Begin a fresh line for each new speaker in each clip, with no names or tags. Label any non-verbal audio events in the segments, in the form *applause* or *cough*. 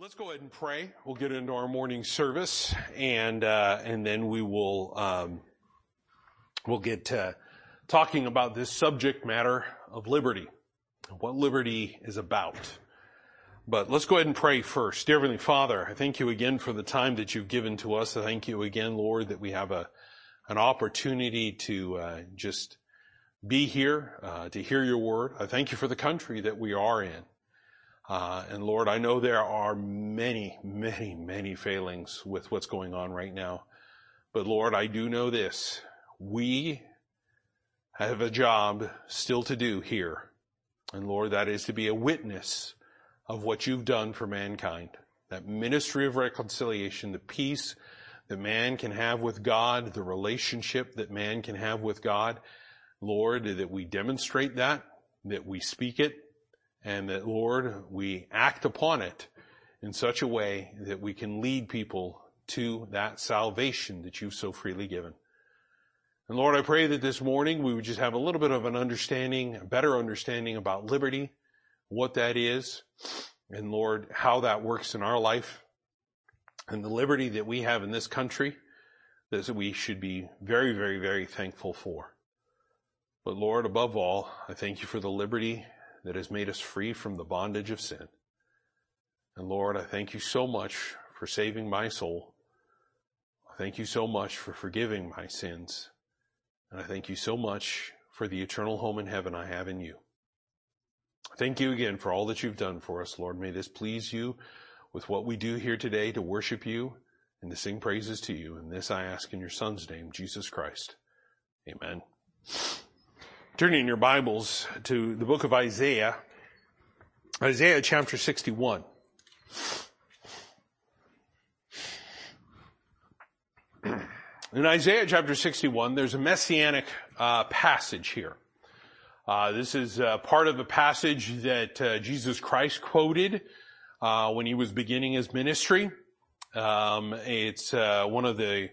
Let's go ahead and pray. We'll get into our morning service, and uh, and then we will um, we'll get to talking about this subject matter of liberty, what liberty is about. But let's go ahead and pray first. Dear Heavenly Father, I thank you again for the time that you've given to us. I thank you again, Lord, that we have a an opportunity to uh, just be here uh, to hear your word. I thank you for the country that we are in. Uh, and Lord, I know there are many, many, many failings with what's going on right now. But Lord, I do know this. We have a job still to do here. And Lord, that is to be a witness of what you've done for mankind. That ministry of reconciliation, the peace that man can have with God, the relationship that man can have with God. Lord, that we demonstrate that, that we speak it, and that Lord, we act upon it in such a way that we can lead people to that salvation that you've so freely given. And Lord, I pray that this morning we would just have a little bit of an understanding, a better understanding about liberty, what that is, and Lord, how that works in our life, and the liberty that we have in this country that we should be very, very, very thankful for. But Lord, above all, I thank you for the liberty that has made us free from the bondage of sin. And Lord, I thank you so much for saving my soul. I thank you so much for forgiving my sins. And I thank you so much for the eternal home in heaven I have in you. Thank you again for all that you've done for us, Lord. May this please you with what we do here today to worship you and to sing praises to you. And this I ask in your son's name, Jesus Christ. Amen. Turning your Bibles to the book of Isaiah, Isaiah chapter 61. In Isaiah chapter 61, there's a messianic uh, passage here. Uh, this is uh, part of a passage that uh, Jesus Christ quoted uh, when he was beginning his ministry. Um, it's uh, one of the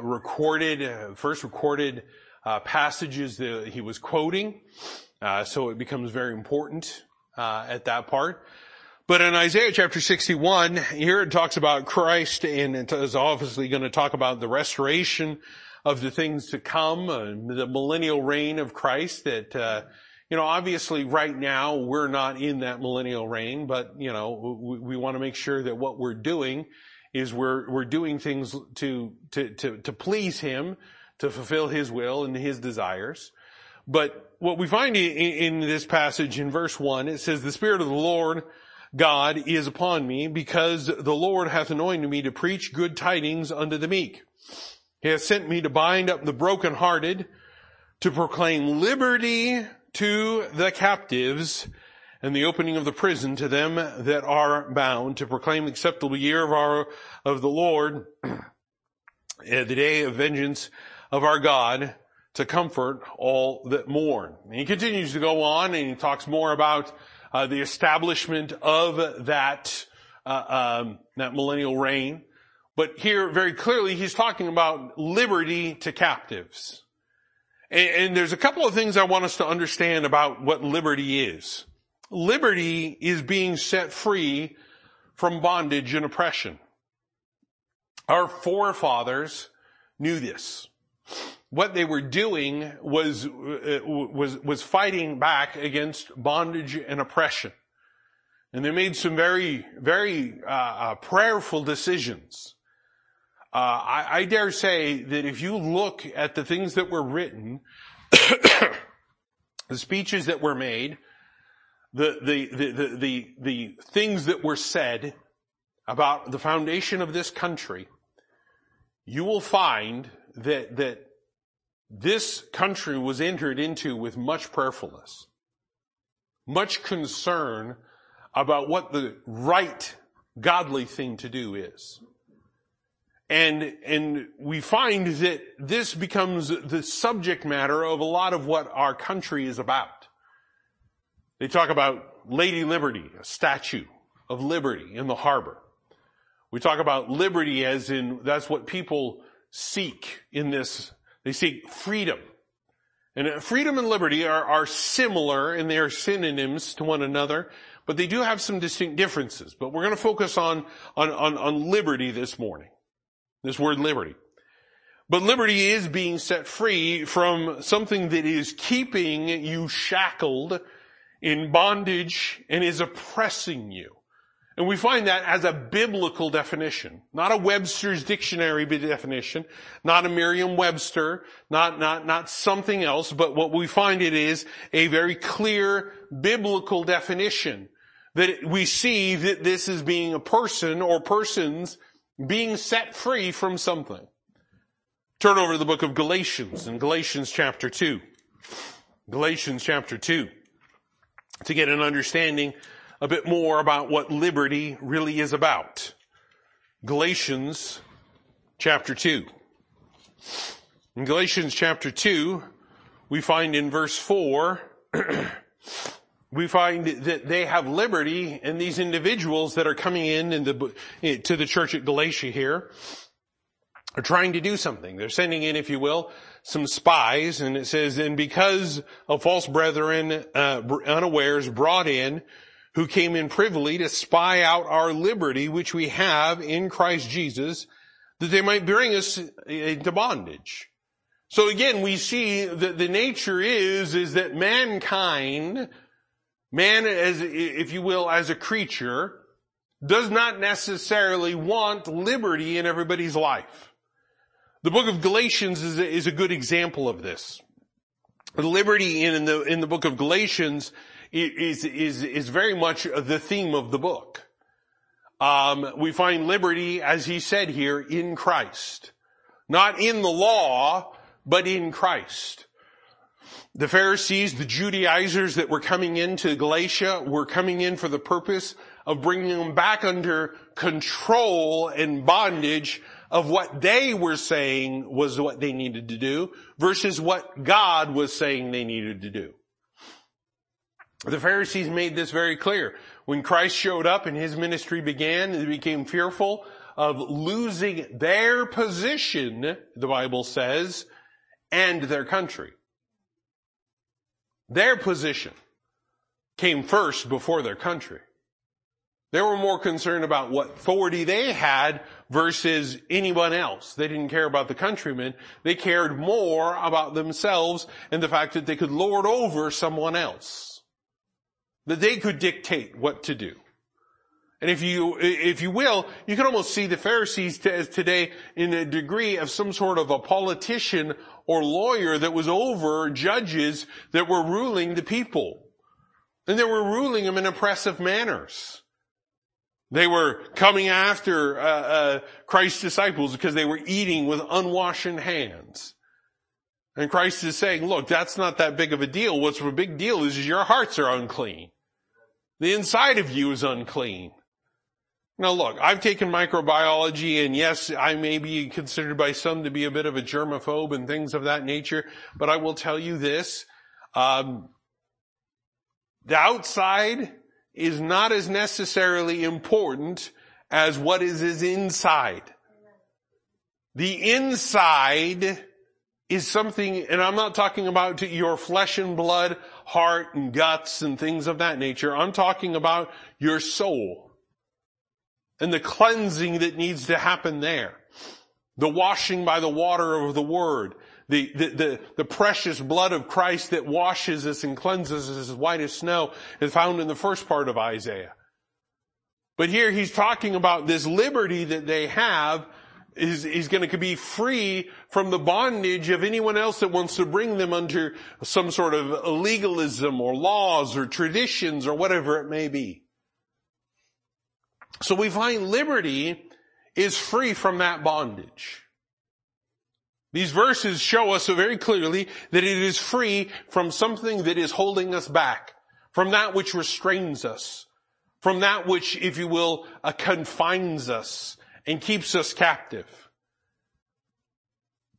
recorded, first recorded passages that he was quoting. Uh, so it becomes very important uh, at that part. But in Isaiah chapter 61, here it talks about Christ and it is obviously going to talk about the restoration of the things to come, uh, the millennial reign of Christ that, uh, you know, obviously right now we're not in that millennial reign, but, you know, we, we want to make sure that what we're doing is we're, we're doing things to, to, to, to please Him, to fulfill his will and his desires. But what we find in, this passage in verse one, it says, the Spirit of the Lord God is upon me because the Lord hath anointed me to preach good tidings unto the meek. He hath sent me to bind up the brokenhearted, to proclaim liberty to the captives and the opening of the prison to them that are bound, to proclaim the acceptable year of our, of the Lord, *clears throat* eh, the day of vengeance of our God to comfort all that mourn. And he continues to go on and he talks more about uh, the establishment of that uh, um, that millennial reign. But here, very clearly, he's talking about liberty to captives. And, and there's a couple of things I want us to understand about what liberty is. Liberty is being set free from bondage and oppression. Our forefathers knew this what they were doing was, uh, was, was fighting back against bondage and oppression. And they made some very, very uh, uh, prayerful decisions. Uh, I, I, dare say that if you look at the things that were written, *coughs* the speeches that were made, the, the, the, the, the, the things that were said about the foundation of this country, you will find that, that this country was entered into with much prayerfulness, much concern about what the right godly thing to do is. And, and we find that this becomes the subject matter of a lot of what our country is about. They talk about Lady Liberty, a statue of liberty in the harbor. We talk about liberty as in, that's what people seek in this they seek freedom. And uh, freedom and liberty are, are similar and they are synonyms to one another, but they do have some distinct differences. But we're going to focus on, on, on, on liberty this morning. This word liberty. But liberty is being set free from something that is keeping you shackled in bondage and is oppressing you. And we find that as a biblical definition, not a Webster's dictionary definition, not a Merriam-Webster, not, not, not something else, but what we find it is a very clear biblical definition that we see that this is being a person or persons being set free from something. Turn over to the book of Galatians in Galatians chapter 2. Galatians chapter 2 to get an understanding a bit more about what liberty really is about. Galatians chapter 2. In Galatians chapter 2, we find in verse 4, *clears throat* we find that they have liberty and these individuals that are coming in, in the, to the church at Galatia here are trying to do something. They're sending in, if you will, some spies and it says, and because of false brethren, uh, unawares brought in who came in privily to spy out our liberty, which we have in Christ Jesus, that they might bring us into bondage. So again, we see that the nature is, is that mankind, man as, if you will, as a creature, does not necessarily want liberty in everybody's life. The book of Galatians is a, is a good example of this. Liberty in the, in the book of Galatians is, is, is very much the theme of the book. Um, we find liberty, as he said here, in Christ. Not in the law, but in Christ. The Pharisees, the Judaizers that were coming into Galatia were coming in for the purpose of bringing them back under control and bondage of what they were saying was what they needed to do versus what God was saying they needed to do. The Pharisees made this very clear. When Christ showed up and his ministry began, they became fearful of losing their position, the Bible says, and their country. Their position came first before their country. They were more concerned about what authority they had versus anyone else. They didn't care about the countrymen. They cared more about themselves and the fact that they could lord over someone else that they could dictate what to do. And if you, if you will, you can almost see the Pharisees today in a degree of some sort of a politician or lawyer that was over judges that were ruling the people. And they were ruling them in oppressive manners. They were coming after uh, uh, Christ's disciples because they were eating with unwashed hands. And Christ is saying, look, that's not that big of a deal. What's a big deal is your hearts are unclean. The inside of you is unclean. Now look, I've taken microbiology and yes, I may be considered by some to be a bit of a germaphobe and things of that nature, but I will tell you this, um, the outside is not as necessarily important as what is is inside. The inside is something, and I'm not talking about your flesh and blood, heart and guts and things of that nature. I'm talking about your soul and the cleansing that needs to happen there. The washing by the water of the word. The, the, the, the, precious blood of Christ that washes us and cleanses us as white as snow is found in the first part of Isaiah. But here he's talking about this liberty that they have is, is going to be free from the bondage of anyone else that wants to bring them under some sort of legalism or laws or traditions or whatever it may be. So we find liberty is free from that bondage. These verses show us so very clearly that it is free from something that is holding us back, from that which restrains us, from that which, if you will, uh, confines us, and keeps us captive.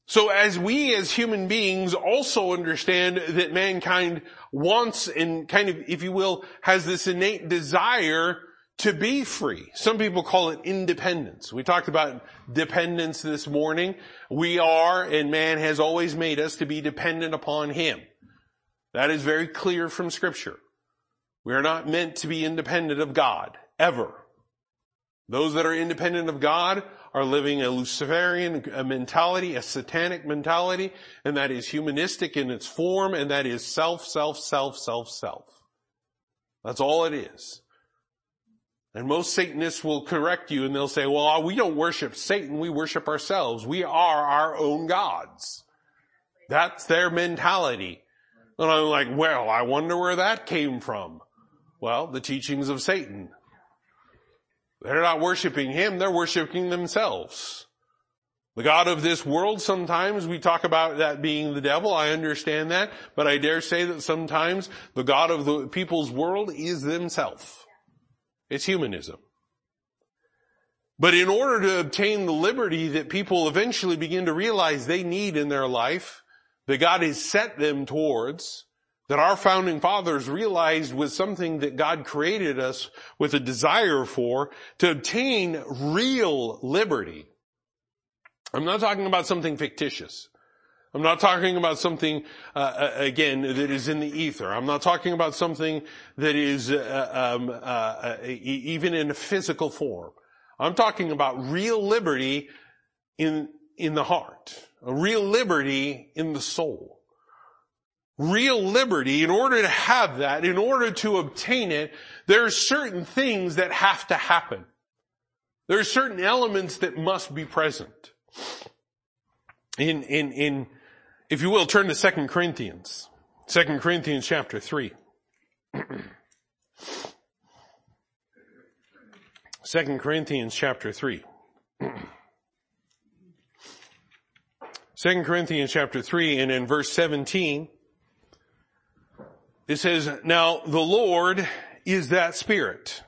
So as we as human beings also understand that mankind wants and kind of, if you will, has this innate desire to be free. Some people call it independence. We talked about dependence this morning. We are, and man has always made us to be dependent upon Him. That is very clear from scripture. We are not meant to be independent of God, ever. Those that are independent of God are living a Luciferian mentality, a satanic mentality, and that is humanistic in its form, and that is self, self, self, self, self. That's all it is. And most Satanists will correct you and they'll say, well, we don't worship Satan, we worship ourselves. We are our own gods. That's their mentality. And I'm like, well, I wonder where that came from. Well, the teachings of Satan. They're not worshiping him, they're worshiping themselves. The God of this world, sometimes we talk about that being the devil, I understand that, but I dare say that sometimes the God of the people's world is themselves. It's humanism. But in order to obtain the liberty that people eventually begin to realize they need in their life, that God has set them towards, that our founding fathers realized was something that God created us with a desire for to obtain real liberty. I'm not talking about something fictitious. I'm not talking about something, uh, uh again, that is in the ether. I'm not talking about something that is uh, um, uh, uh even in a physical form. I'm talking about real liberty in, in the heart. A real liberty in the soul real liberty, in order to have that, in order to obtain it, there are certain things that have to happen. There are certain elements that must be present. In, in, in, if you will, turn to 2 Corinthians. 2 Corinthians chapter 3. *clears throat* 2 Corinthians chapter 3. *clears throat* 2 Corinthians chapter 3 and in verse 17, it says, now the Lord is that spirit.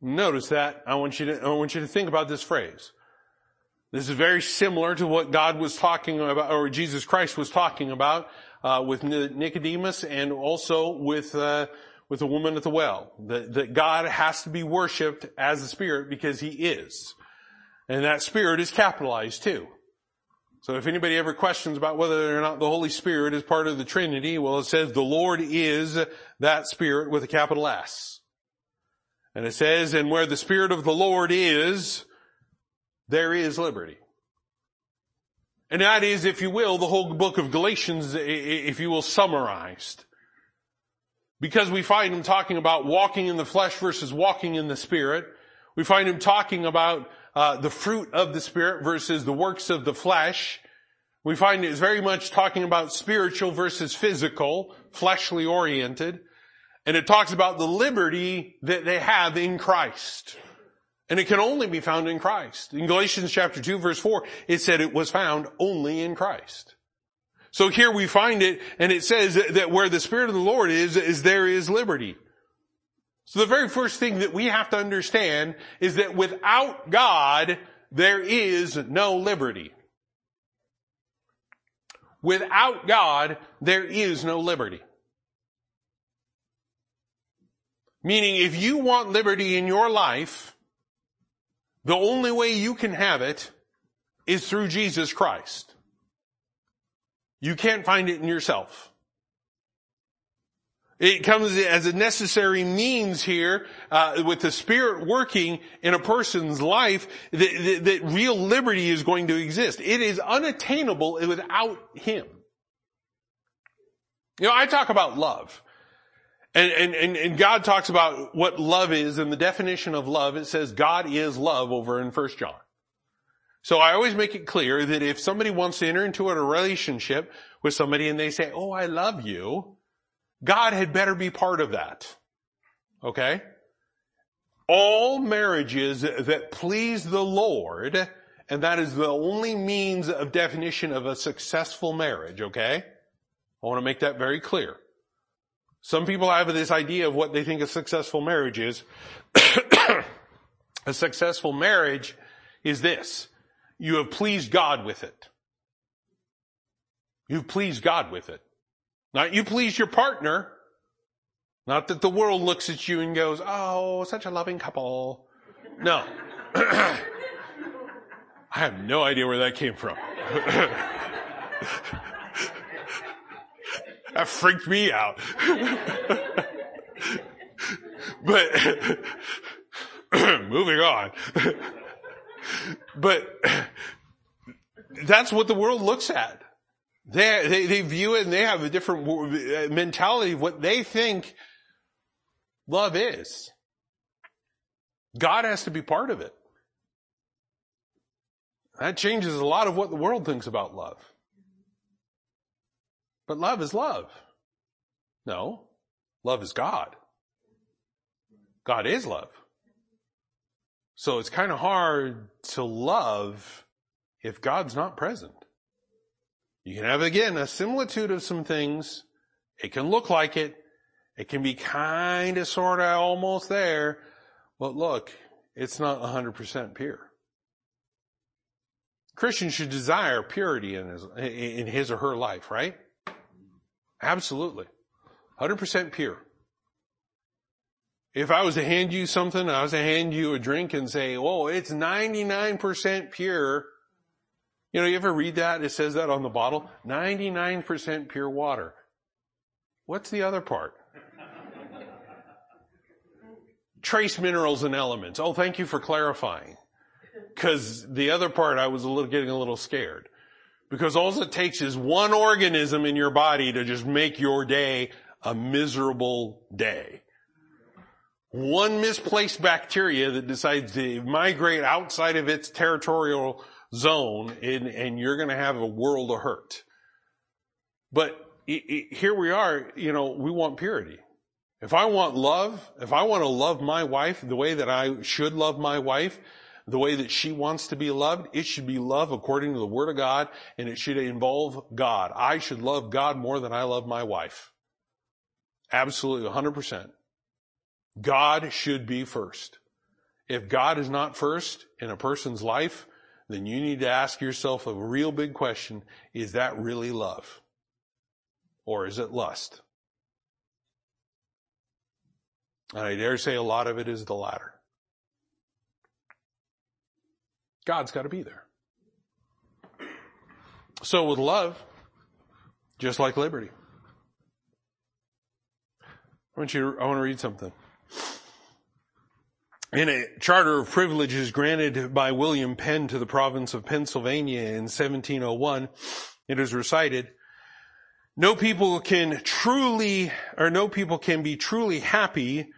Notice that. I want you to, I want you to think about this phrase. This is very similar to what God was talking about, or Jesus Christ was talking about, uh, with Nicodemus and also with, uh, with the woman at the well. That, that God has to be worshipped as a spirit because he is. And that spirit is capitalized too. So if anybody ever questions about whether or not the Holy Spirit is part of the Trinity, well it says the Lord is that Spirit with a capital S. And it says, and where the Spirit of the Lord is, there is liberty. And that is, if you will, the whole book of Galatians, if you will, summarized. Because we find him talking about walking in the flesh versus walking in the Spirit. We find him talking about uh, the fruit of the Spirit versus the works of the flesh. We find it's very much talking about spiritual versus physical, fleshly oriented. And it talks about the liberty that they have in Christ. And it can only be found in Christ. In Galatians chapter 2 verse 4, it said it was found only in Christ. So here we find it, and it says that where the Spirit of the Lord is, is there is liberty. So the very first thing that we have to understand is that without God, there is no liberty. Without God, there is no liberty. Meaning if you want liberty in your life, the only way you can have it is through Jesus Christ. You can't find it in yourself. It comes as a necessary means here, uh, with the Spirit working in a person's life, that, that, that real liberty is going to exist. It is unattainable without Him. You know, I talk about love. And, and, and, and God talks about what love is and the definition of love. It says God is love over in 1 John. So I always make it clear that if somebody wants to enter into a relationship with somebody and they say, oh, I love you, God had better be part of that. Okay? All marriages that please the Lord, and that is the only means of definition of a successful marriage, okay? I want to make that very clear. Some people have this idea of what they think a successful marriage is. *coughs* a successful marriage is this. You have pleased God with it. You've pleased God with it. Not you please your partner. Not that the world looks at you and goes, oh, such a loving couple. No. *clears throat* I have no idea where that came from. *laughs* that freaked me out. *laughs* but *clears throat* moving on. *laughs* but *clears throat* that's what the world looks at. They, they, they view it and they have a different uh, mentality of what they think love is. God has to be part of it. That changes a lot of what the world thinks about love. But love is love. No. Love is God. God is love. So it's kind of hard to love if God's not present. You can have again a similitude of some things. It can look like it. It can be kind of sort of almost there. But look, it's not 100% pure. Christian should desire purity in his, in his or her life, right? Absolutely. 100% pure. If I was to hand you something, I was to hand you a drink and say, "Oh, it's 99% pure." You know, you ever read that? It says that on the bottle. 99% pure water. What's the other part? Trace minerals and elements. Oh, thank you for clarifying. Cause the other part I was a little, getting a little scared. Because all it takes is one organism in your body to just make your day a miserable day one misplaced bacteria that decides to migrate outside of its territorial zone and, and you're going to have a world of hurt. But it, it, here we are, you know, we want purity. If I want love, if I want to love my wife the way that I should love my wife, the way that she wants to be loved, it should be love according to the Word of God and it should involve God. I should love God more than I love my wife. Absolutely, 100%. God should be first. If God is not first in a person's life, then you need to ask yourself a real big question. Is that really love? Or is it lust? And I dare say a lot of it is the latter. God's got to be there. So with love, just like liberty. I want you, I want to read something. In a charter of privileges granted by William Penn to the province of Pennsylvania in 1701, it is recited, no people can truly, or no people can be truly happy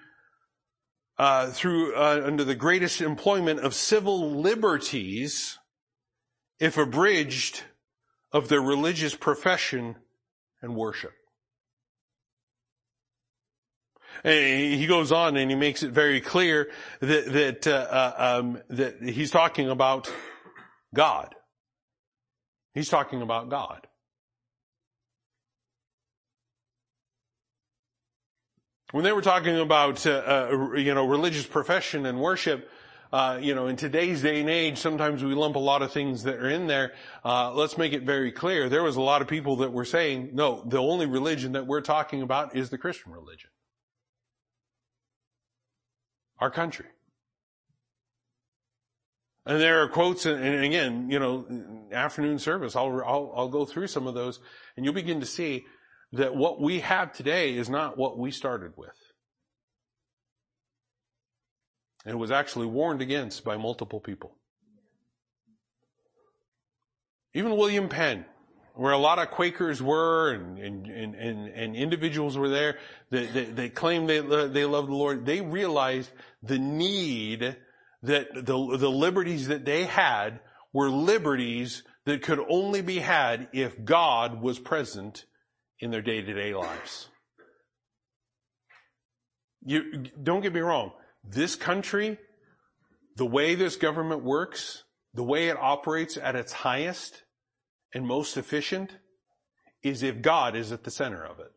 uh, through uh, under the greatest employment of civil liberties if abridged of their religious profession and worship. And he goes on and he makes it very clear that that uh, uh, um, that he's talking about God. He's talking about God. When they were talking about uh, uh you know religious profession and worship, uh, you know, in today's day and age, sometimes we lump a lot of things that are in there. Uh, let's make it very clear. There was a lot of people that were saying, no, the only religion that we're talking about is the Christian religion our country. And there are quotes, and again, you know, afternoon service, I'll, I'll, I'll go through some of those, and you'll begin to see that what we have today is not what we started with. And it was actually warned against by multiple people. Even William Penn, where a lot of Quakers were and, and, and, and individuals were there that, that, that claimed they, they loved the Lord, they realized the need that the, the liberties that they had were liberties that could only be had if God was present in their day-to-day lives. You, don't get me wrong. This country, the way this government works, the way it operates at its highest, and most efficient is if God is at the center of it.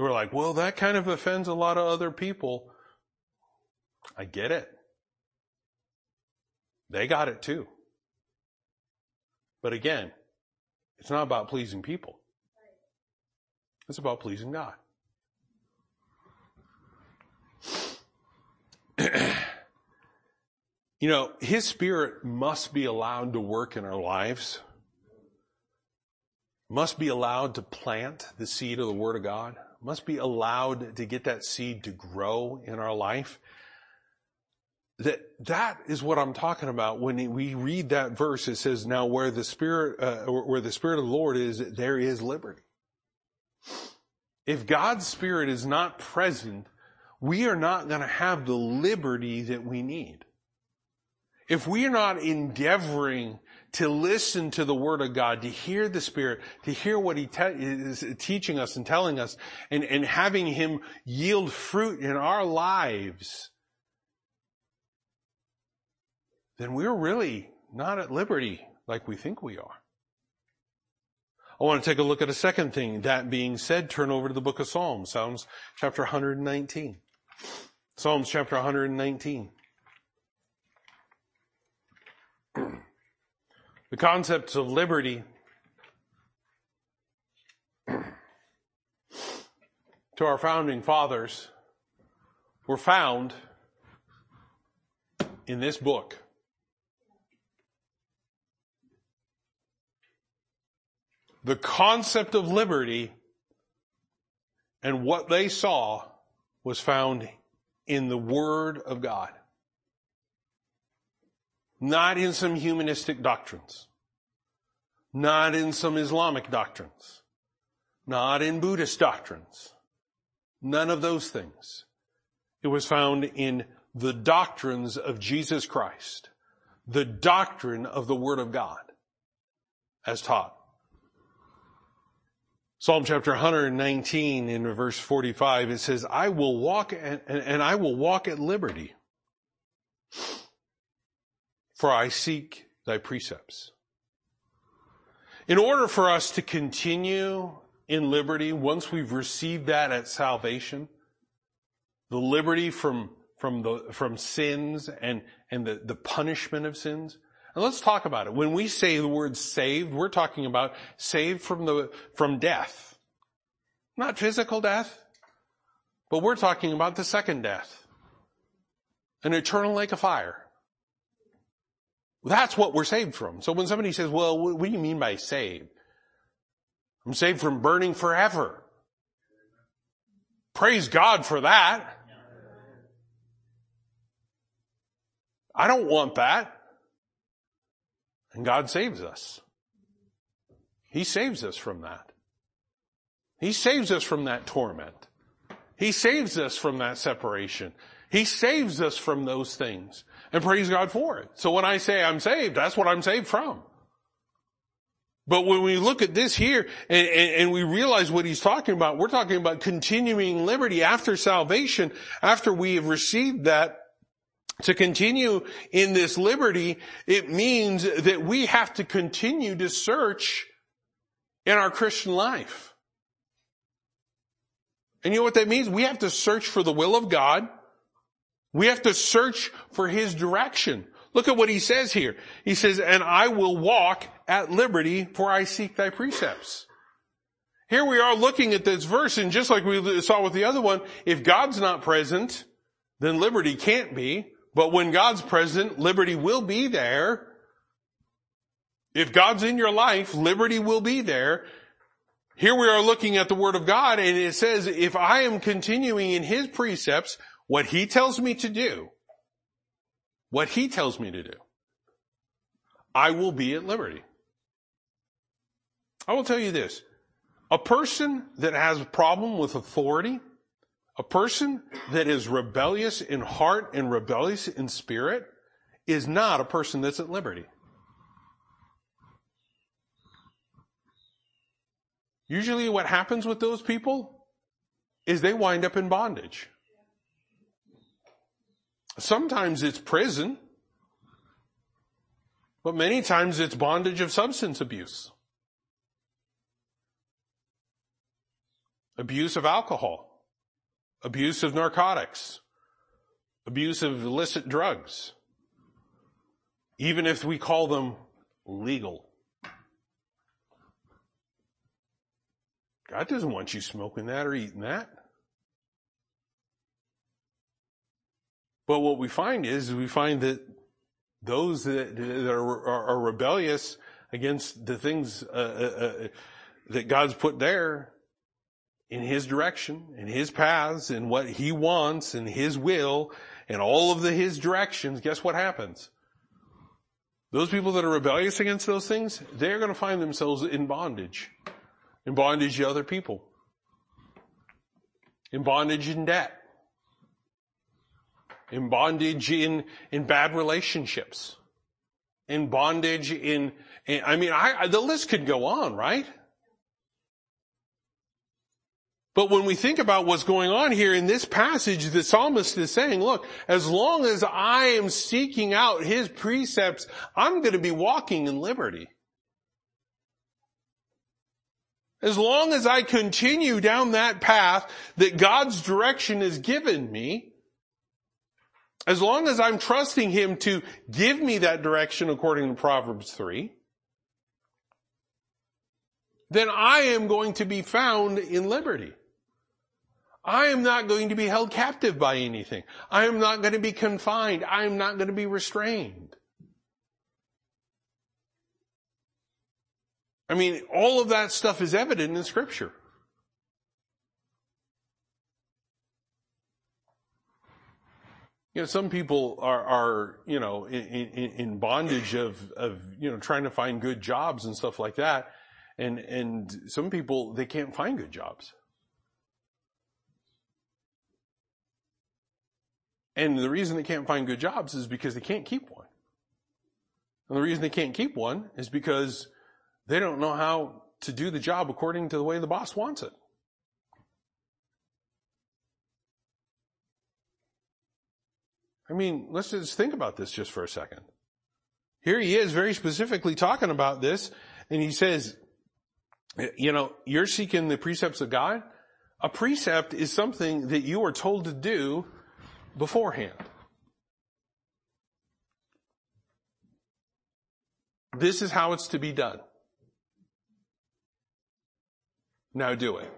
We're like, well, that kind of offends a lot of other people. I get it. They got it too. But again, it's not about pleasing people. It's about pleasing God. *clears throat* You know, His Spirit must be allowed to work in our lives must be allowed to plant the seed of the Word of God, must be allowed to get that seed to grow in our life. That, that is what I'm talking about when we read that verse. It says, now where the Spirit, uh, where the Spirit of the Lord is, there is liberty. If God's Spirit is not present, we are not going to have the liberty that we need. If we are not endeavoring to listen to the Word of God, to hear the Spirit, to hear what He te- is teaching us and telling us, and, and having Him yield fruit in our lives, then we're really not at liberty like we think we are. I want to take a look at a second thing. That being said, turn over to the book of Psalms, Psalms chapter 119. Psalms chapter 119. *clears throat* The concepts of liberty to our founding fathers were found in this book. The concept of liberty and what they saw was found in the Word of God. Not in some humanistic doctrines. Not in some Islamic doctrines. Not in Buddhist doctrines. None of those things. It was found in the doctrines of Jesus Christ. The doctrine of the Word of God as taught. Psalm chapter 119 in verse 45, it says, I will walk and, and I will walk at liberty, for I seek thy precepts. In order for us to continue in liberty, once we've received that at salvation, the liberty from, from the, from sins and, and the, the punishment of sins, and let's talk about it. When we say the word saved, we're talking about saved from the, from death. Not physical death, but we're talking about the second death. An eternal lake of fire. That's what we're saved from. So when somebody says, well, what do you mean by saved? I'm saved from burning forever. Praise God for that. I don't want that. And God saves us. He saves us from that. He saves us from that torment. He saves us from that separation. He saves us from those things. And praise God for it. So when I say I'm saved, that's what I'm saved from. But when we look at this here and, and, and, we realize what he's talking about, we're talking about continuing liberty after salvation, after we have received that to continue in this liberty, it means that we have to continue to search in our Christian life. And you know what that means? We have to search for the will of God. We have to search for His direction. Look at what He says here. He says, and I will walk at liberty for I seek thy precepts. Here we are looking at this verse and just like we saw with the other one, if God's not present, then liberty can't be. But when God's present, liberty will be there. If God's in your life, liberty will be there. Here we are looking at the Word of God and it says, if I am continuing in His precepts, what He tells me to do, what He tells me to do, I will be at liberty. I will tell you this. A person that has a problem with authority a person that is rebellious in heart and rebellious in spirit is not a person that's at liberty. Usually what happens with those people is they wind up in bondage. Sometimes it's prison, but many times it's bondage of substance abuse. Abuse of alcohol abuse of narcotics, abuse of illicit drugs, even if we call them legal. God doesn't want you smoking that or eating that. But what we find is we find that those that, that are, are, are, rebellious against the things uh, uh, uh that God's put there in His direction, in His paths, in what He wants, in His will, and all of the His directions, guess what happens? Those people that are rebellious against those things, they're going to find themselves in bondage. In bondage to other people. In bondage in debt. In bondage in, in bad relationships. In bondage in, in I mean, I, the list could go on, right? But when we think about what's going on here in this passage, the psalmist is saying, look, as long as I am seeking out his precepts, I'm going to be walking in liberty. As long as I continue down that path that God's direction has given me, as long as I'm trusting Him to give me that direction according to Proverbs 3, then I am going to be found in liberty. I am not going to be held captive by anything. I am not going to be confined. I am not going to be restrained. I mean, all of that stuff is evident in scripture. You know, some people are, you know, in, bondage of, of, you know, trying to find good jobs and stuff like that. And, and some people, they can't find good jobs. And the reason they can't find good jobs is because they can't keep one. And the reason they can't keep one is because they don't know how to do the job according to the way the boss wants it. I mean, let's just think about this just for a second. Here he is very specifically talking about this, and he says, you know, you're seeking the precepts of God. A precept is something that you are told to do beforehand. This is how it's to be done. Now do it.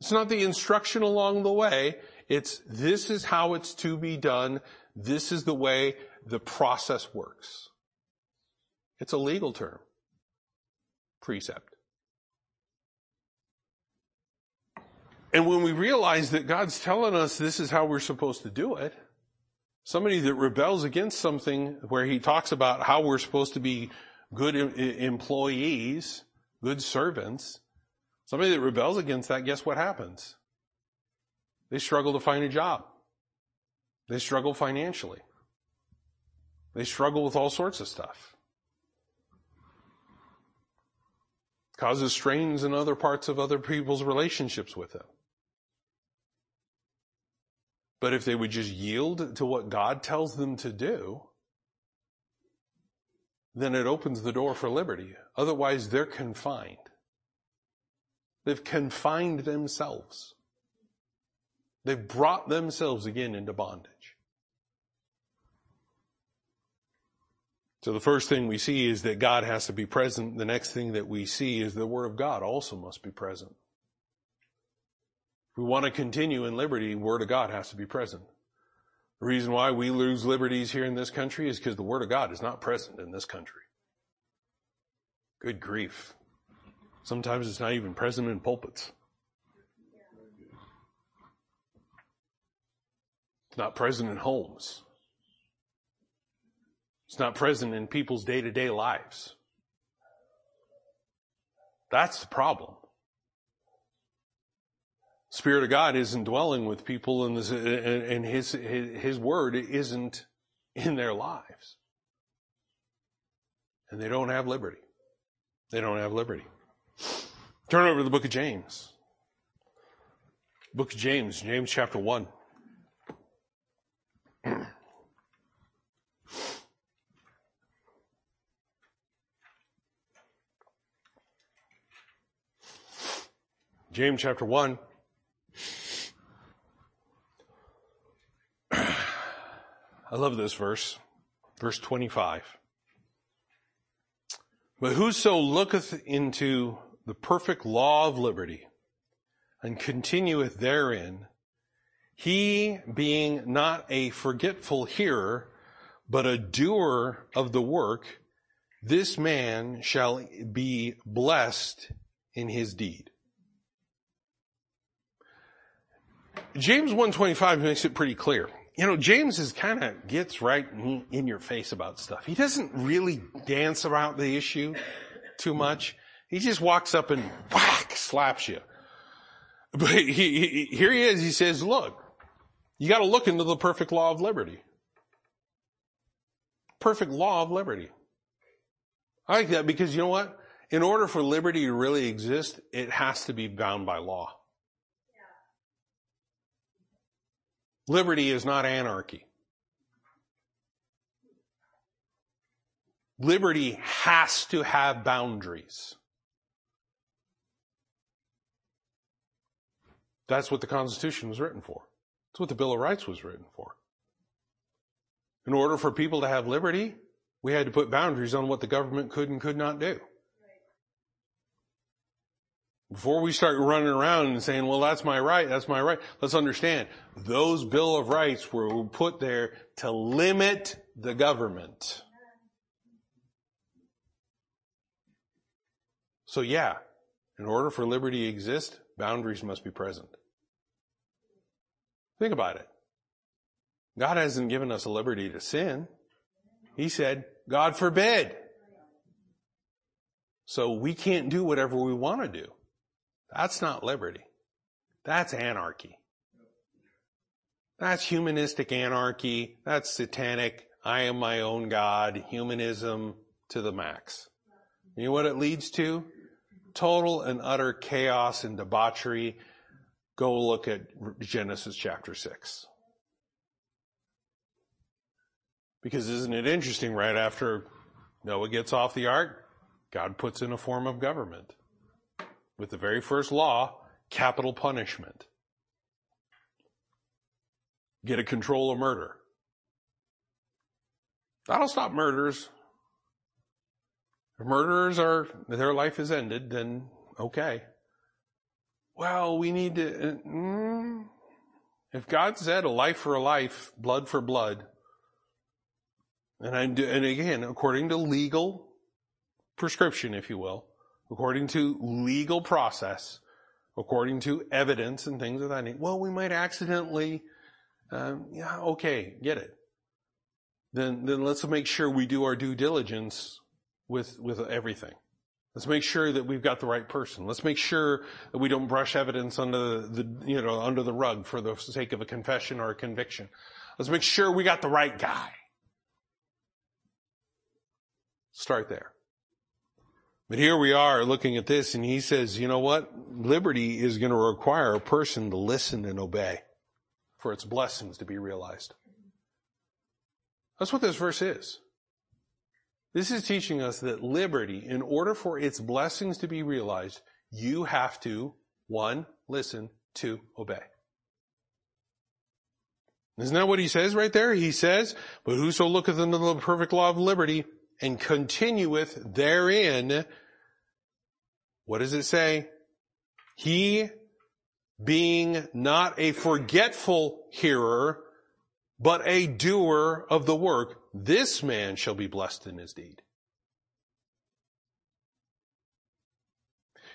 It's not the instruction along the way. It's this is how it's to be done. This is the way the process works. It's a legal term. Precept. And when we realize that God's telling us this is how we're supposed to do it, somebody that rebels against something where he talks about how we're supposed to be good employees, good servants, somebody that rebels against that, guess what happens? They struggle to find a job. They struggle financially. They struggle with all sorts of stuff. Causes strains in other parts of other people's relationships with them. But if they would just yield to what God tells them to do, then it opens the door for liberty. Otherwise, they're confined. They've confined themselves. They've brought themselves again into bondage. So the first thing we see is that God has to be present. The next thing that we see is the Word of God also must be present. If we want to continue in liberty, Word of God has to be present. The reason why we lose liberties here in this country is because the Word of God is not present in this country. Good grief. Sometimes it's not even present in pulpits. It's not present in homes. It's not present in people's day to day lives. That's the problem. Spirit of God isn't dwelling with people and, and his, his, his word isn't in their lives. And they don't have liberty. They don't have liberty. Turn over to the book of James. Book of James, James chapter 1. James chapter 1. *clears throat* I love this verse. Verse 25. But whoso looketh into the perfect law of liberty and continueth therein, he being not a forgetful hearer, but a doer of the work, this man shall be blessed in his deed. James 125 makes it pretty clear. You know, James is kind of gets right in your face about stuff. He doesn't really dance about the issue too much. He just walks up and whack, slaps you. But he, he, here he is. He says, look, you got to look into the perfect law of liberty. Perfect law of liberty. I like that because you know what? In order for liberty to really exist, it has to be bound by law. Liberty is not anarchy. Liberty has to have boundaries. That's what the Constitution was written for. That's what the Bill of Rights was written for. In order for people to have liberty, we had to put boundaries on what the government could and could not do. Before we start running around and saying, well, that's my right, that's my right, let's understand, those Bill of Rights were put there to limit the government. So yeah, in order for liberty to exist, boundaries must be present. Think about it. God hasn't given us a liberty to sin. He said, God forbid. So we can't do whatever we want to do. That's not liberty. That's anarchy. That's humanistic anarchy. That's satanic. I am my own God. Humanism to the max. You know what it leads to? Total and utter chaos and debauchery. Go look at Genesis chapter 6. Because isn't it interesting right after Noah gets off the ark, God puts in a form of government with the very first law, capital punishment. Get a control of murder. That'll stop murders. If murderers are, their life is ended, then okay. Well, we need to, uh, mm, if God said a life for a life, blood for blood, and I do, and again, according to legal prescription, if you will, according to legal process, according to evidence and things of that nature. Well, we might accidentally, um, yeah, okay, get it. Then, then let's make sure we do our due diligence with, with everything. Let's make sure that we've got the right person. Let's make sure that we don't brush evidence under the, you know, under the rug for the sake of a confession or a conviction. Let's make sure we got the right guy. Start there. But here we are looking at this and he says, you know what? Liberty is going to require a person to listen and obey for its blessings to be realized. That's what this verse is. This is teaching us that liberty, in order for its blessings to be realized, you have to, one, listen, two, obey. Isn't that what he says right there? He says, but whoso looketh into the perfect law of liberty and continueth therein, what does it say? He being not a forgetful hearer, but a doer of the work, this man shall be blessed in his deed.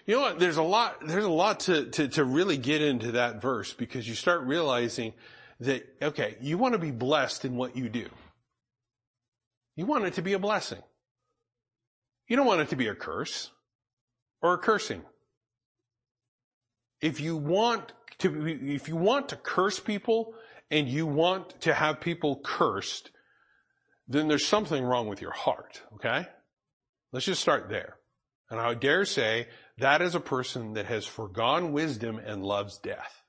You know what? There's a lot, there's a lot to, to, to really get into that verse because you start realizing that, okay, you want to be blessed in what you do. You want it to be a blessing. You don't want it to be a curse or a cursing. If you want to, if you want to curse people and you want to have people cursed, then there's something wrong with your heart, okay? Let's just start there. And I dare say that is a person that has forgone wisdom and loves death.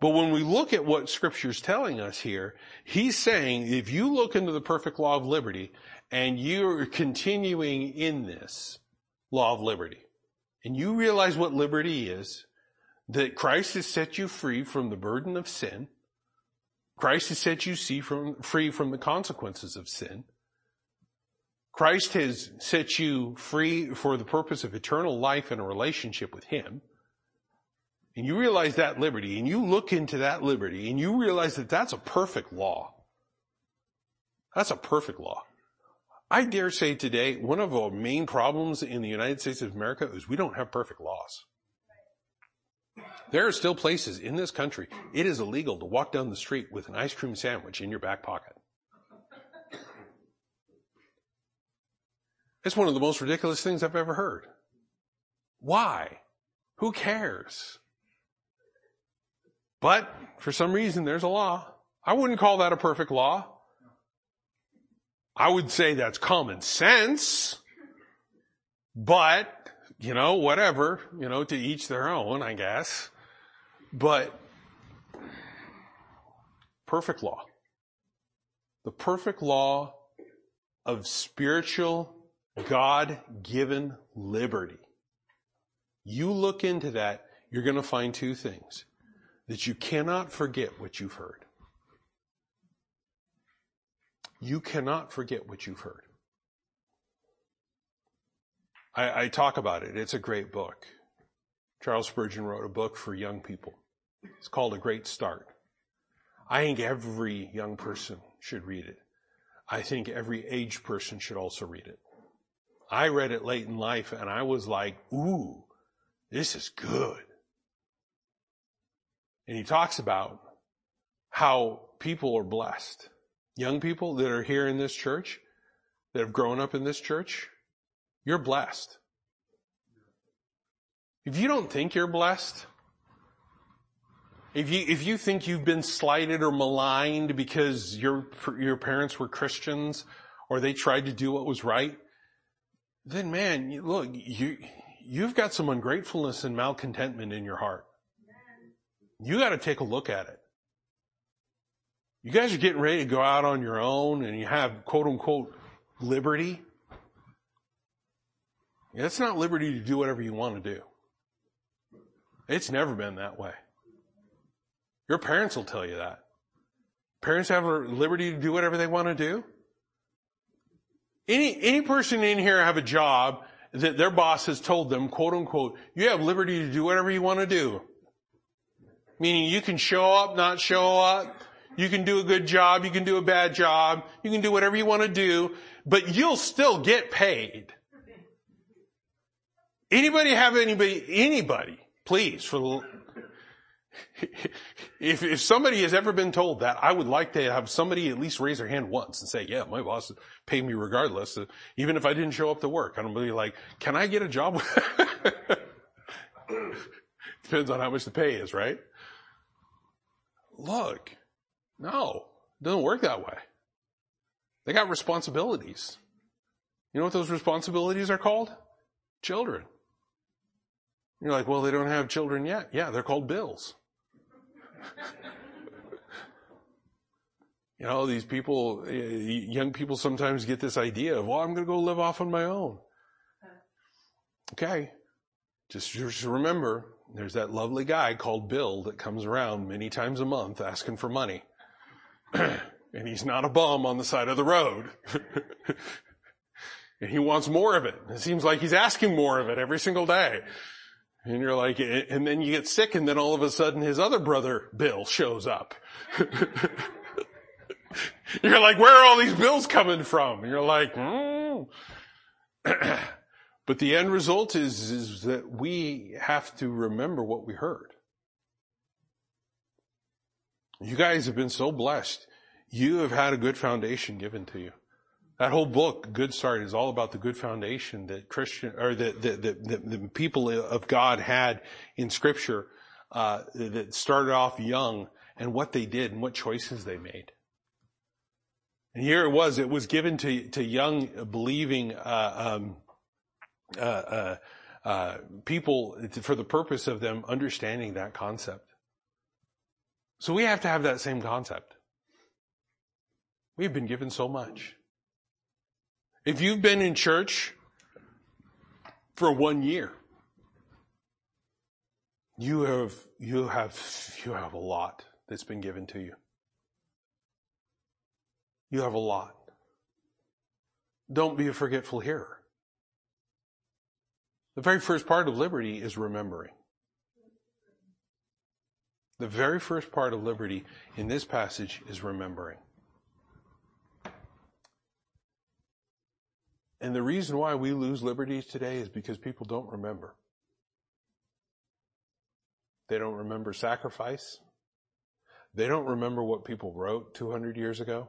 But when we look at what scripture's telling us here, he's saying if you look into the perfect law of liberty and you're continuing in this law of liberty and you realize what liberty is, that Christ has set you free from the burden of sin, Christ has set you free from the consequences of sin, Christ has set you free for the purpose of eternal life and a relationship with Him, and you realize that liberty and you look into that liberty and you realize that that's a perfect law. That's a perfect law. I dare say today, one of our main problems in the United States of America is we don't have perfect laws. There are still places in this country, it is illegal to walk down the street with an ice cream sandwich in your back pocket. It's one of the most ridiculous things I've ever heard. Why? Who cares? But for some reason there's a law. I wouldn't call that a perfect law. I would say that's common sense. But, you know, whatever, you know, to each their own, I guess. But perfect law. The perfect law of spiritual, God-given liberty. You look into that, you're going to find two things. That you cannot forget what you've heard. You cannot forget what you've heard. I, I talk about it. It's a great book. Charles Spurgeon wrote a book for young people. It's called A Great Start. I think every young person should read it. I think every age person should also read it. I read it late in life and I was like, ooh, this is good. And he talks about how people are blessed. Young people that are here in this church, that have grown up in this church, you're blessed. If you don't think you're blessed, if you, if you think you've been slighted or maligned because your, your parents were Christians or they tried to do what was right, then man, look, you, you've got some ungratefulness and malcontentment in your heart. You gotta take a look at it. You guys are getting ready to go out on your own and you have quote unquote liberty. It's not liberty to do whatever you want to do. It's never been that way. Your parents will tell you that. Parents have liberty to do whatever they want to do. Any, any person in here have a job that their boss has told them, quote unquote, you have liberty to do whatever you want to do. Meaning you can show up, not show up. You can do a good job. You can do a bad job. You can do whatever you want to do, but you'll still get paid. Anybody have anybody, anybody, please, for *laughs* if, if somebody has ever been told that, I would like to have somebody at least raise their hand once and say, yeah, my boss paid me regardless, uh, even if I didn't show up to work. I don't be like, can I get a job? *laughs* Depends on how much the pay is, right? Look, no, it doesn't work that way. They got responsibilities. You know what those responsibilities are called? Children. You're like, well, they don't have children yet. Yeah, they're called bills. *laughs* you know, these people, eh, young people sometimes get this idea of, well, I'm going to go live off on my own. Okay. Just, just remember, there's that lovely guy called Bill that comes around many times a month asking for money. *clears throat* and he's not a bum on the side of the road. *laughs* and he wants more of it. It seems like he's asking more of it every single day. And you're like, and then you get sick and then all of a sudden his other brother, Bill, shows up. *laughs* you're like, where are all these bills coming from? And you're like, mm. *clears throat* but the end result is, is that we have to remember what we heard. You guys have been so blessed. You have had a good foundation given to you. That whole book, Good Start, is all about the good foundation that Christian or that the, the, the, the, people of God had in Scripture uh, that started off young and what they did and what choices they made. And here it was; it was given to to young believing uh, um, uh, uh, uh people for the purpose of them understanding that concept. So we have to have that same concept. We've been given so much. If you've been in church for one year, you have, you have, you have a lot that's been given to you. You have a lot. Don't be a forgetful hearer. The very first part of liberty is remembering. The very first part of liberty in this passage is remembering. And the reason why we lose liberties today is because people don't remember. They don't remember sacrifice. They don't remember what people wrote 200 years ago.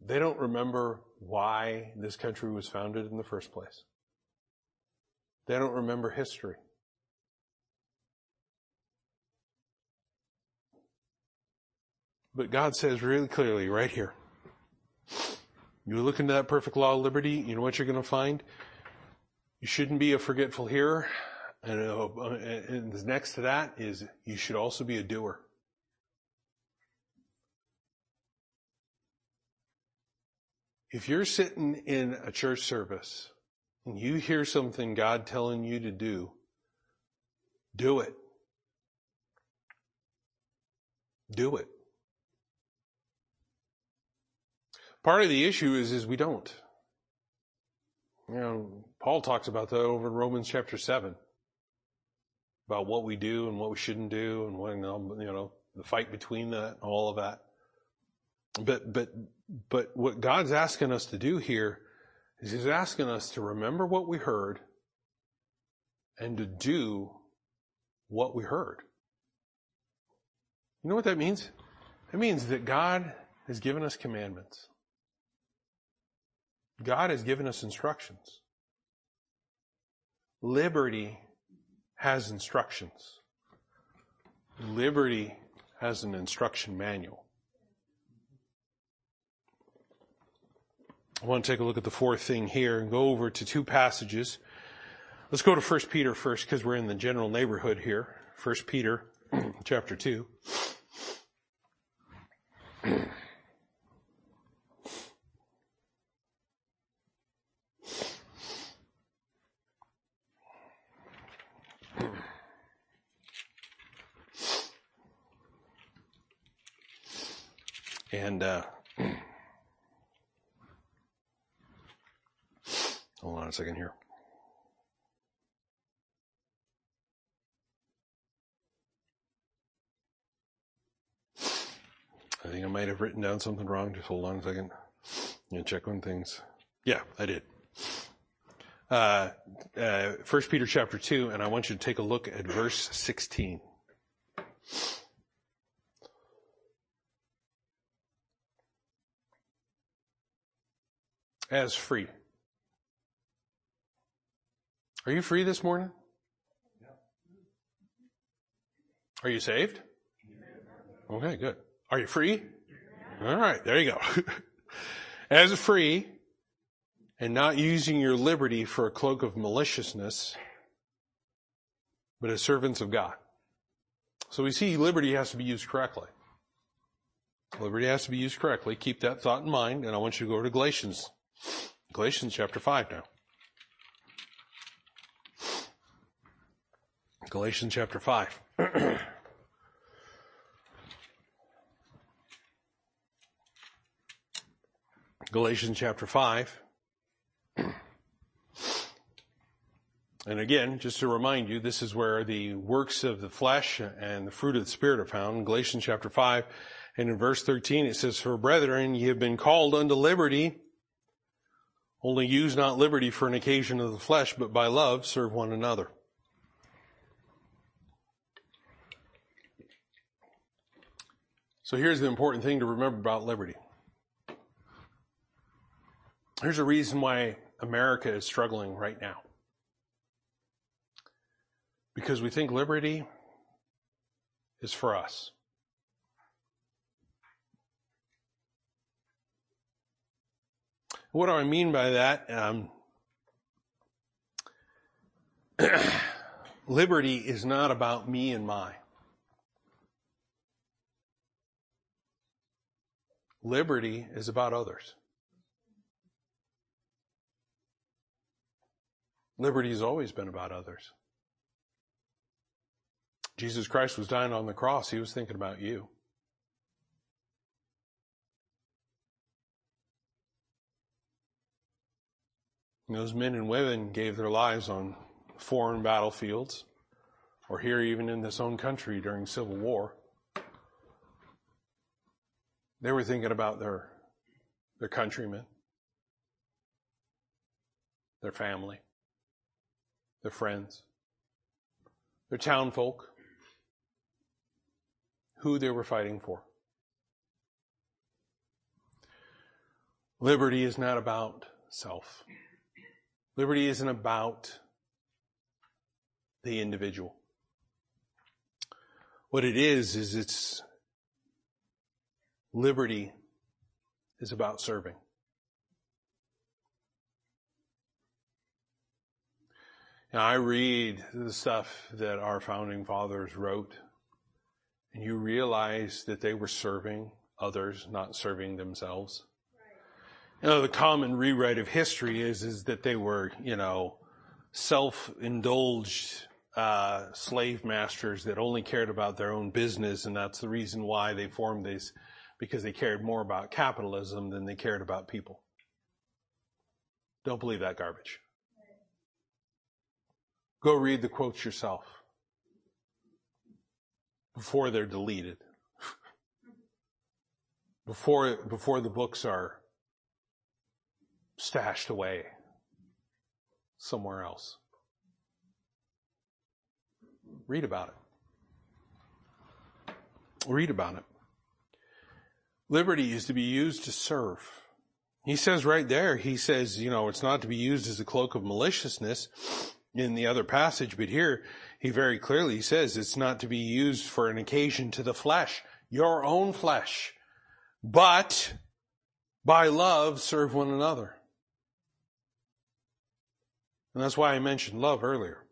They don't remember why this country was founded in the first place. They don't remember history. But God says really clearly right here, you look into that perfect law of liberty, you know what you're going to find? You shouldn't be a forgetful hearer. And, uh, and next to that is you should also be a doer. If you're sitting in a church service you hear something God telling you to do, do it. Do it. Part of the issue is, is we don't. You know, Paul talks about that over in Romans chapter 7 about what we do and what we shouldn't do and when, you know, the fight between that, and all of that. But, but, but what God's asking us to do here is He's asking us to remember what we heard and to do what we heard. You know what that means? It means that God has given us commandments. God has given us instructions. Liberty has instructions. Liberty has an instruction manual. I want to take a look at the fourth thing here and go over to two passages. Let's go to 1 Peter first because we're in the general neighborhood here. 1 Peter *clears throat* chapter 2. And uh, hold on a second here. I think I might have written down something wrong. Just hold on a second. You check on things. Yeah, I did. Uh, uh, First Peter chapter two, and I want you to take a look at verse sixteen. as free. Are you free this morning? Are you saved? Okay, good. Are you free? All right, there you go. *laughs* as free and not using your liberty for a cloak of maliciousness, but as servants of God. So we see liberty has to be used correctly. Liberty has to be used correctly. Keep that thought in mind, and I want you to go to Galatians Galatians chapter 5 now. Galatians chapter 5. *clears throat* Galatians chapter 5. *clears throat* And again, just to remind you, this is where the works of the flesh and the fruit of the Spirit are found. Galatians chapter 5. And in verse 13 it says, For brethren, ye have been called unto liberty. Only use not liberty for an occasion of the flesh, but by love serve one another. So here's the important thing to remember about liberty. Here's a reason why America is struggling right now. Because we think liberty is for us. What do I mean by that? Um, *clears throat* liberty is not about me and my. Liberty is about others. Liberty has always been about others. Jesus Christ was dying on the cross. He was thinking about you. Those men and women gave their lives on foreign battlefields, or here even in this own country during Civil War. They were thinking about their, their countrymen. their family, their friends, their townfolk, who they were fighting for. Liberty is not about self. Liberty isn't about the individual. What it is, is it's liberty is about serving. Now I read the stuff that our founding fathers wrote and you realize that they were serving others, not serving themselves. You know, the common rewrite of history is, is that they were, you know, self-indulged, uh, slave masters that only cared about their own business. And that's the reason why they formed these, because they cared more about capitalism than they cared about people. Don't believe that garbage. Go read the quotes yourself before they're deleted. *laughs* before, before the books are stashed away somewhere else. Read about it. Read about it. Liberty is to be used to serve. He says right there, he says, you know, it's not to be used as a cloak of maliciousness in the other passage, but here he very clearly says it's not to be used for an occasion to the flesh, your own flesh, but by love serve one another. And that's why I mentioned love earlier.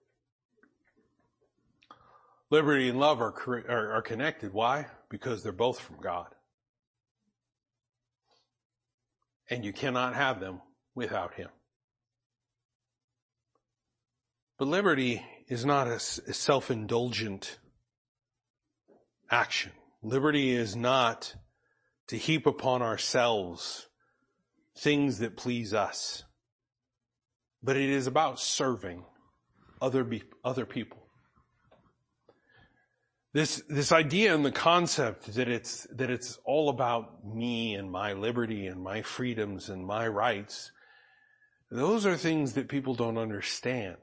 Liberty and love are, are, are connected. Why? Because they're both from God. And you cannot have them without Him. But liberty is not a, self-indulgent action. Liberty is not to heap upon ourselves things that please us, but it is about serving other, be, other people. This, this idea and the concept that it's, that it's all about me and my liberty and my freedoms and my rights, those are things that people don't understand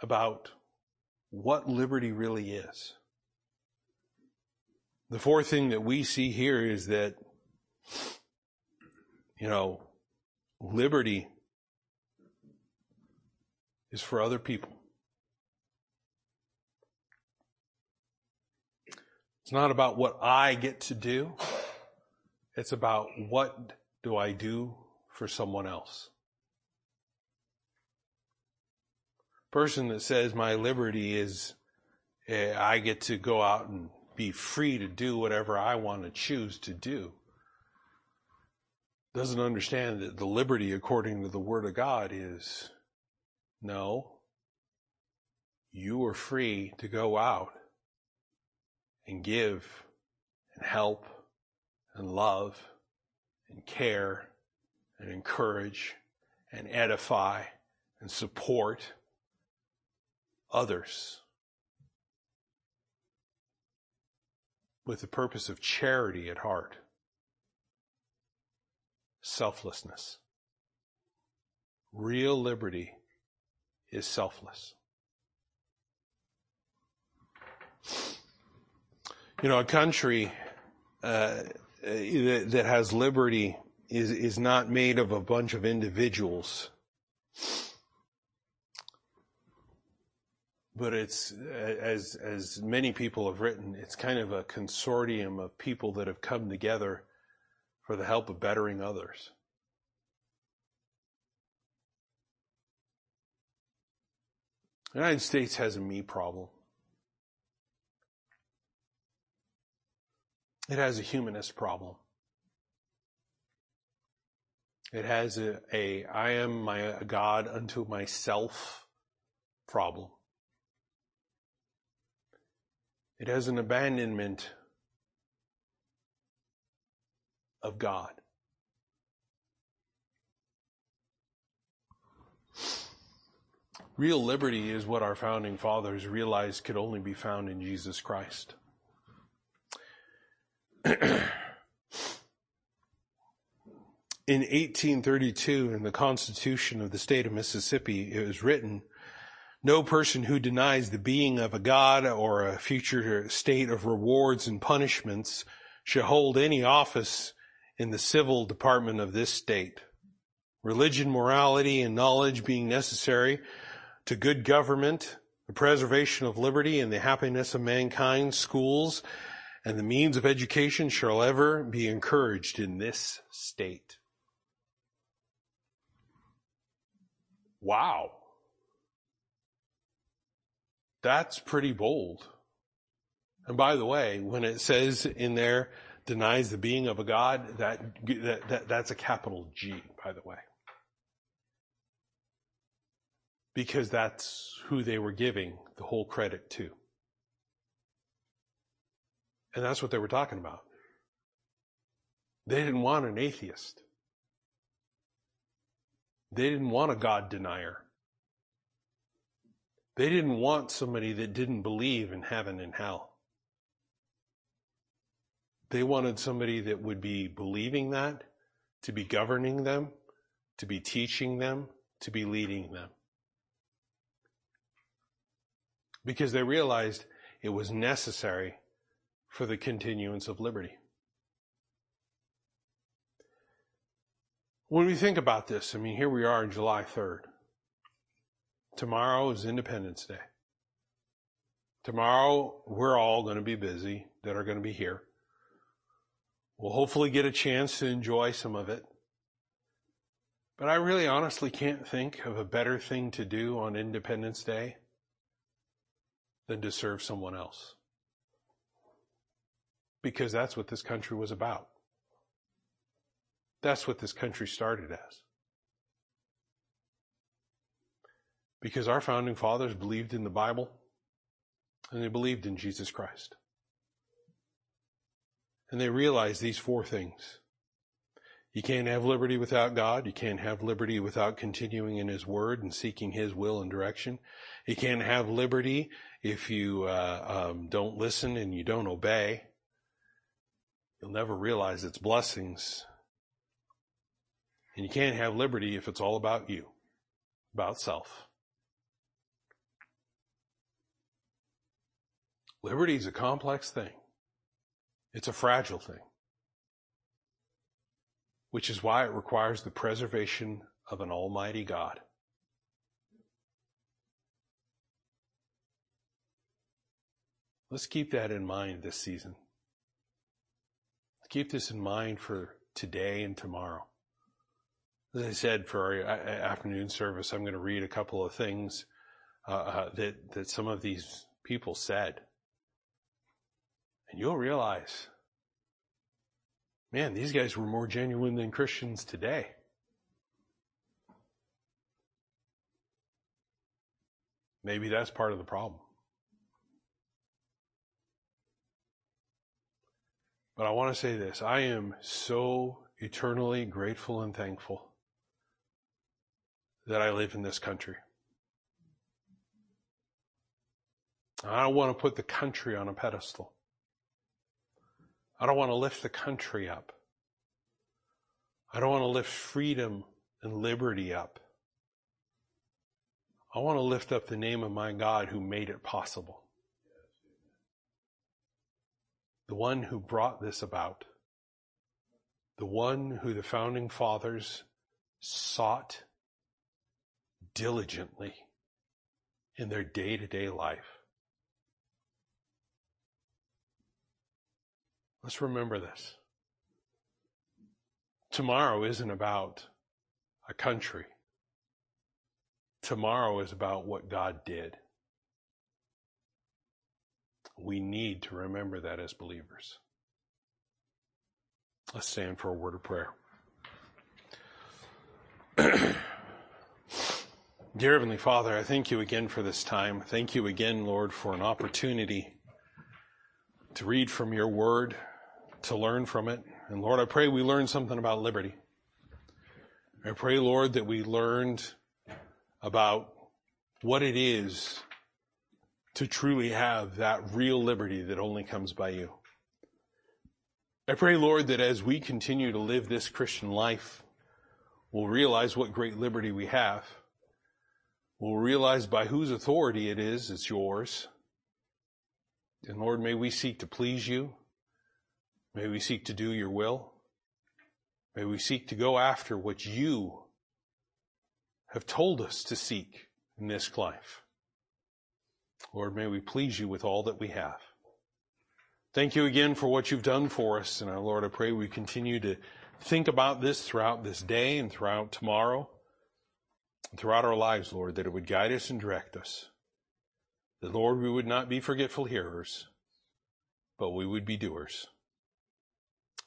about what liberty really is. The fourth thing that we see here is that, you know, liberty is for other people. It's not about what I get to do. It's about what do I do for someone else. person that says my liberty is uh, I get to go out and be free to do whatever I want to choose to do doesn't understand that the liberty according to the word of God is no, you are free to go out and give and help and love and care and encourage and edify and support others with the purpose of charity at heart, selflessness. Real liberty is selfless. You know, a country uh, that, that has liberty is is not made of a bunch of individuals but it's as as many people have written, it's kind of a consortium of people that have come together for the help of bettering others. The United States has a me problem. It has a humanist problem. It has a, a I am my God unto myself problem. It has an abandonment of God. Real liberty is what our founding fathers realized could only be found in Jesus Christ. *clears throat* in 1832 in the Constitution of the state of Mississippi, it was written, no person who denies the being of a God or a future state of rewards and punishments shall hold any office in the civil department of this state. Religion, morality, and knowledge being necessary to good government, the preservation of liberty and the happiness of mankind, schools, and the means of education shall ever be encouraged in this state. Wow. That's pretty bold. And by the way, when it says in there, denies the being of a God, that, that, that that's a capital G, by the way. Because that's who they were giving the whole credit to. And that's what they were talking about. They didn't want an atheist. They didn't want a God denier. They didn't want somebody that didn't believe in heaven and hell. They wanted somebody that would be believing that, to be governing them, to be teaching them, to be leading them. Because they realized it was necessary for the continuance of liberty. When we think about this, I mean, here we are on July 3rd. Tomorrow is Independence Day. Tomorrow, we're all going to be busy that are going to be here. We'll hopefully get a chance to enjoy some of it. But I really honestly can't think of a better thing to do on Independence Day than to serve someone else. Because that's what this country was about. That's what this country started as. Because our founding fathers believed in the Bible and they believed in Jesus Christ. And they realized these four things. You can't have liberty without God. You can't have liberty without continuing in His Word and seeking His will and direction. You can't have liberty if you uh, um, don't listen and you don't obey. You'll never realize its blessings and you can't have liberty if it's all about you, about self. Liberty is a complex thing. It's a fragile thing, which is why it requires the preservation of an almighty God. Let's keep that in mind this season. Keep this in mind for today and tomorrow. As I said, for our afternoon service, I'm going to read a couple of things uh, uh, that that some of these people said, and you'll realize, man, these guys were more genuine than Christians today. Maybe that's part of the problem. But I want to say this I am so eternally grateful and thankful that I live in this country. I don't want to put the country on a pedestal. I don't want to lift the country up. I don't want to lift freedom and liberty up. I want to lift up the name of my God who made it possible. The one who brought this about. The one who the founding fathers sought diligently in their day to day life. Let's remember this. Tomorrow isn't about a country. Tomorrow is about what God did. We need to remember that as believers. Let's stand for a word of prayer. *clears throat* Dear Heavenly Father, I thank you again for this time. Thank you again, Lord, for an opportunity to read from your word, to learn from it. And Lord, I pray we learn something about liberty. I pray, Lord, that we learned about what it is to truly have that real liberty that only comes by you. I pray, Lord, that as we continue to live this Christian life, We'll realize what great liberty we have. We'll realize by whose authority it is, it's yours. And Lord, may we seek to please you. May we seek to do your will. May we seek to go after what you have told us to seek in this life. Lord, may we please you with all that we have. Thank you again for what you've done for us. And our Lord, I pray we continue to think about this throughout this day and throughout tomorrow, and throughout our lives, Lord, that it would guide us and direct us. That, Lord, we would not be forgetful hearers, but we would be doers.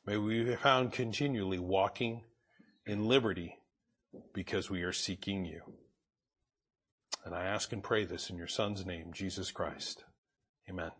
May we be found continually walking in liberty because we are seeking you. And I ask and pray this in your Son's name, Jesus Christ. Amen.